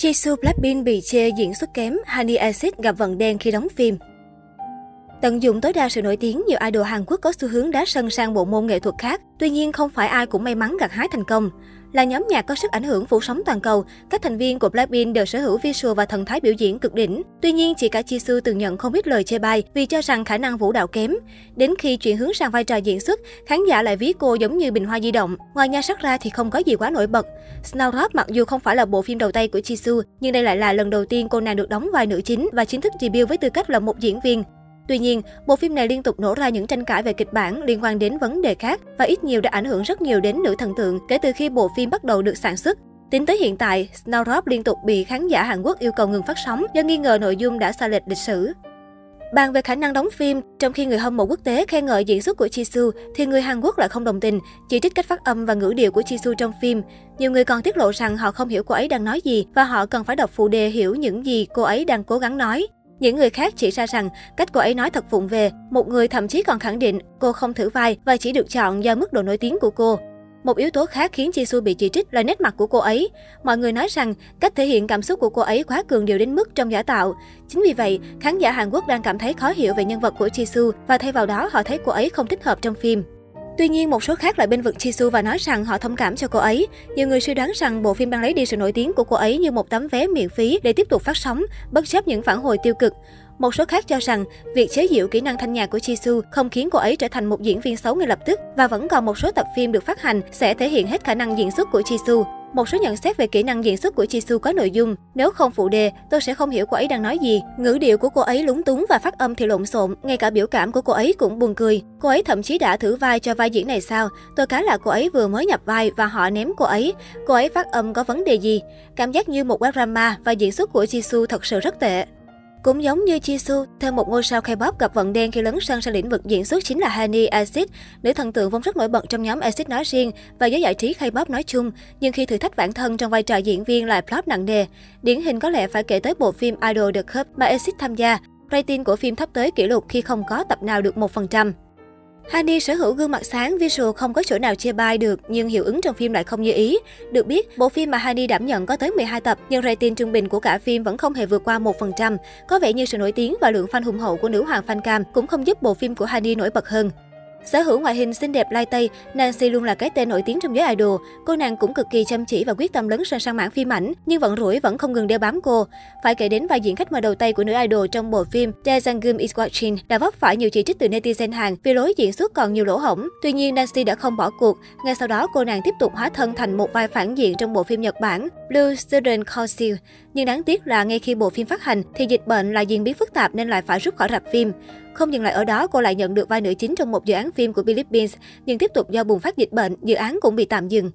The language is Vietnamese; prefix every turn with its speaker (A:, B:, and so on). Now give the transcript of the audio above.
A: Jisoo Blackpink bị chê diễn xuất kém, Honey Acid gặp vận đen khi đóng phim. Tận dụng tối đa sự nổi tiếng, nhiều idol Hàn Quốc có xu hướng đá sân sang bộ môn nghệ thuật khác. Tuy nhiên, không phải ai cũng may mắn gặt hái thành công. Là nhóm nhạc có sức ảnh hưởng phủ sóng toàn cầu, các thành viên của Blackpink đều sở hữu visual và thần thái biểu diễn cực đỉnh. Tuy nhiên, chỉ cả Jisoo từng nhận không biết lời chê bai vì cho rằng khả năng vũ đạo kém. Đến khi chuyển hướng sang vai trò diễn xuất, khán giả lại ví cô giống như bình hoa di động. Ngoài nhan sắc ra thì không có gì quá nổi bật. Snowdrop mặc dù không phải là bộ phim đầu tay của Jisoo, nhưng đây lại là lần đầu tiên cô nàng được đóng vai nữ chính và chính thức debut với tư cách là một diễn viên. Tuy nhiên, bộ phim này liên tục nổ ra những tranh cãi về kịch bản liên quan đến vấn đề khác và ít nhiều đã ảnh hưởng rất nhiều đến nữ thần tượng kể từ khi bộ phim bắt đầu được sản xuất. Tính tới hiện tại, Snowdrop liên tục bị khán giả Hàn Quốc yêu cầu ngừng phát sóng do nghi ngờ nội dung đã xa lệch lịch sử. Bàn về khả năng đóng phim, trong khi người hâm mộ quốc tế khen ngợi diễn xuất của Jisoo, thì người Hàn Quốc lại không đồng tình, chỉ trích cách phát âm và ngữ điệu của Jisoo trong phim. Nhiều người còn tiết lộ rằng họ không hiểu cô ấy đang nói gì và họ cần phải đọc phụ đề hiểu những gì cô ấy đang cố gắng nói. Những người khác chỉ ra rằng cách cô ấy nói thật vụng về. Một người thậm chí còn khẳng định cô không thử vai và chỉ được chọn do mức độ nổi tiếng của cô. Một yếu tố khác khiến Jisoo bị chỉ trích là nét mặt của cô ấy. Mọi người nói rằng cách thể hiện cảm xúc của cô ấy quá cường điệu đến mức trong giả tạo. Chính vì vậy, khán giả Hàn Quốc đang cảm thấy khó hiểu về nhân vật của Jisoo và thay vào đó họ thấy cô ấy không thích hợp trong phim. Tuy nhiên, một số khác lại bên vực Jisoo và nói rằng họ thông cảm cho cô ấy. Nhiều người suy đoán rằng bộ phim đang lấy đi sự nổi tiếng của cô ấy như một tấm vé miễn phí để tiếp tục phát sóng, bất chấp những phản hồi tiêu cực. Một số khác cho rằng, việc chế giễu kỹ năng thanh nhạc của Jisoo không khiến cô ấy trở thành một diễn viên xấu ngay lập tức và vẫn còn một số tập phim được phát hành sẽ thể hiện hết khả năng diễn xuất của Jisoo. Một số nhận xét về kỹ năng diễn xuất của Jisoo có nội dung, nếu không phụ đề, tôi sẽ không hiểu cô ấy đang nói gì. Ngữ điệu của cô ấy lúng túng và phát âm thì lộn xộn, ngay cả biểu cảm của cô ấy cũng buồn cười. Cô ấy thậm chí đã thử vai cho vai diễn này sao? Tôi cá là cô ấy vừa mới nhập vai và họ ném cô ấy. Cô ấy phát âm có vấn đề gì? Cảm giác như một web drama và diễn xuất của Jisoo thật sự rất tệ. Cũng giống như Jisoo, thêm một ngôi sao K-pop gặp vận đen khi lấn sân sang lĩnh vực diễn xuất chính là Hani Acid, nữ thần tượng vốn rất nổi bật trong nhóm Acid nói riêng và giới giải trí K-pop nói chung, nhưng khi thử thách bản thân trong vai trò diễn viên lại flop nặng nề. Điển hình có lẽ phải kể tới bộ phim Idol The Cup mà Acid tham gia. Rating của phim thấp tới kỷ lục khi không có tập nào được 1%. Hani sở hữu gương mặt sáng, visual không có chỗ nào chê bai được, nhưng hiệu ứng trong phim lại không như ý. Được biết, bộ phim mà Hani đảm nhận có tới 12 tập, nhưng rating trung bình của cả phim vẫn không hề vượt qua 1%. Có vẻ như sự nổi tiếng và lượng fan hùng hậu của nữ hoàng fan cam cũng không giúp bộ phim của Hani nổi bật hơn. Sở hữu ngoại hình xinh đẹp lai tây, Nancy luôn là cái tên nổi tiếng trong giới idol. Cô nàng cũng cực kỳ chăm chỉ và quyết tâm lấn sân sang mảng phim ảnh, nhưng vận rủi vẫn không ngừng đeo bám cô. Phải kể đến vai diễn khách mời đầu tay của nữ idol trong bộ phim Dae Jang-gum is watching đã vấp phải nhiều chỉ trích từ netizen Hàn vì lối diễn xuất còn nhiều lỗ hổng. Tuy nhiên, Nancy đã không bỏ cuộc. Ngay sau đó, cô nàng tiếp tục hóa thân thành một vai phản diện trong bộ phim Nhật Bản Blue Student Council. Nhưng đáng tiếc là ngay khi bộ phim phát hành thì dịch bệnh lại diễn biến phức tạp nên lại phải rút khỏi rạp phim. Không dừng lại ở đó, cô lại nhận được vai nữ chính trong một dự án phim của Philippines, nhưng tiếp tục do bùng phát dịch bệnh, dự án cũng bị tạm dừng.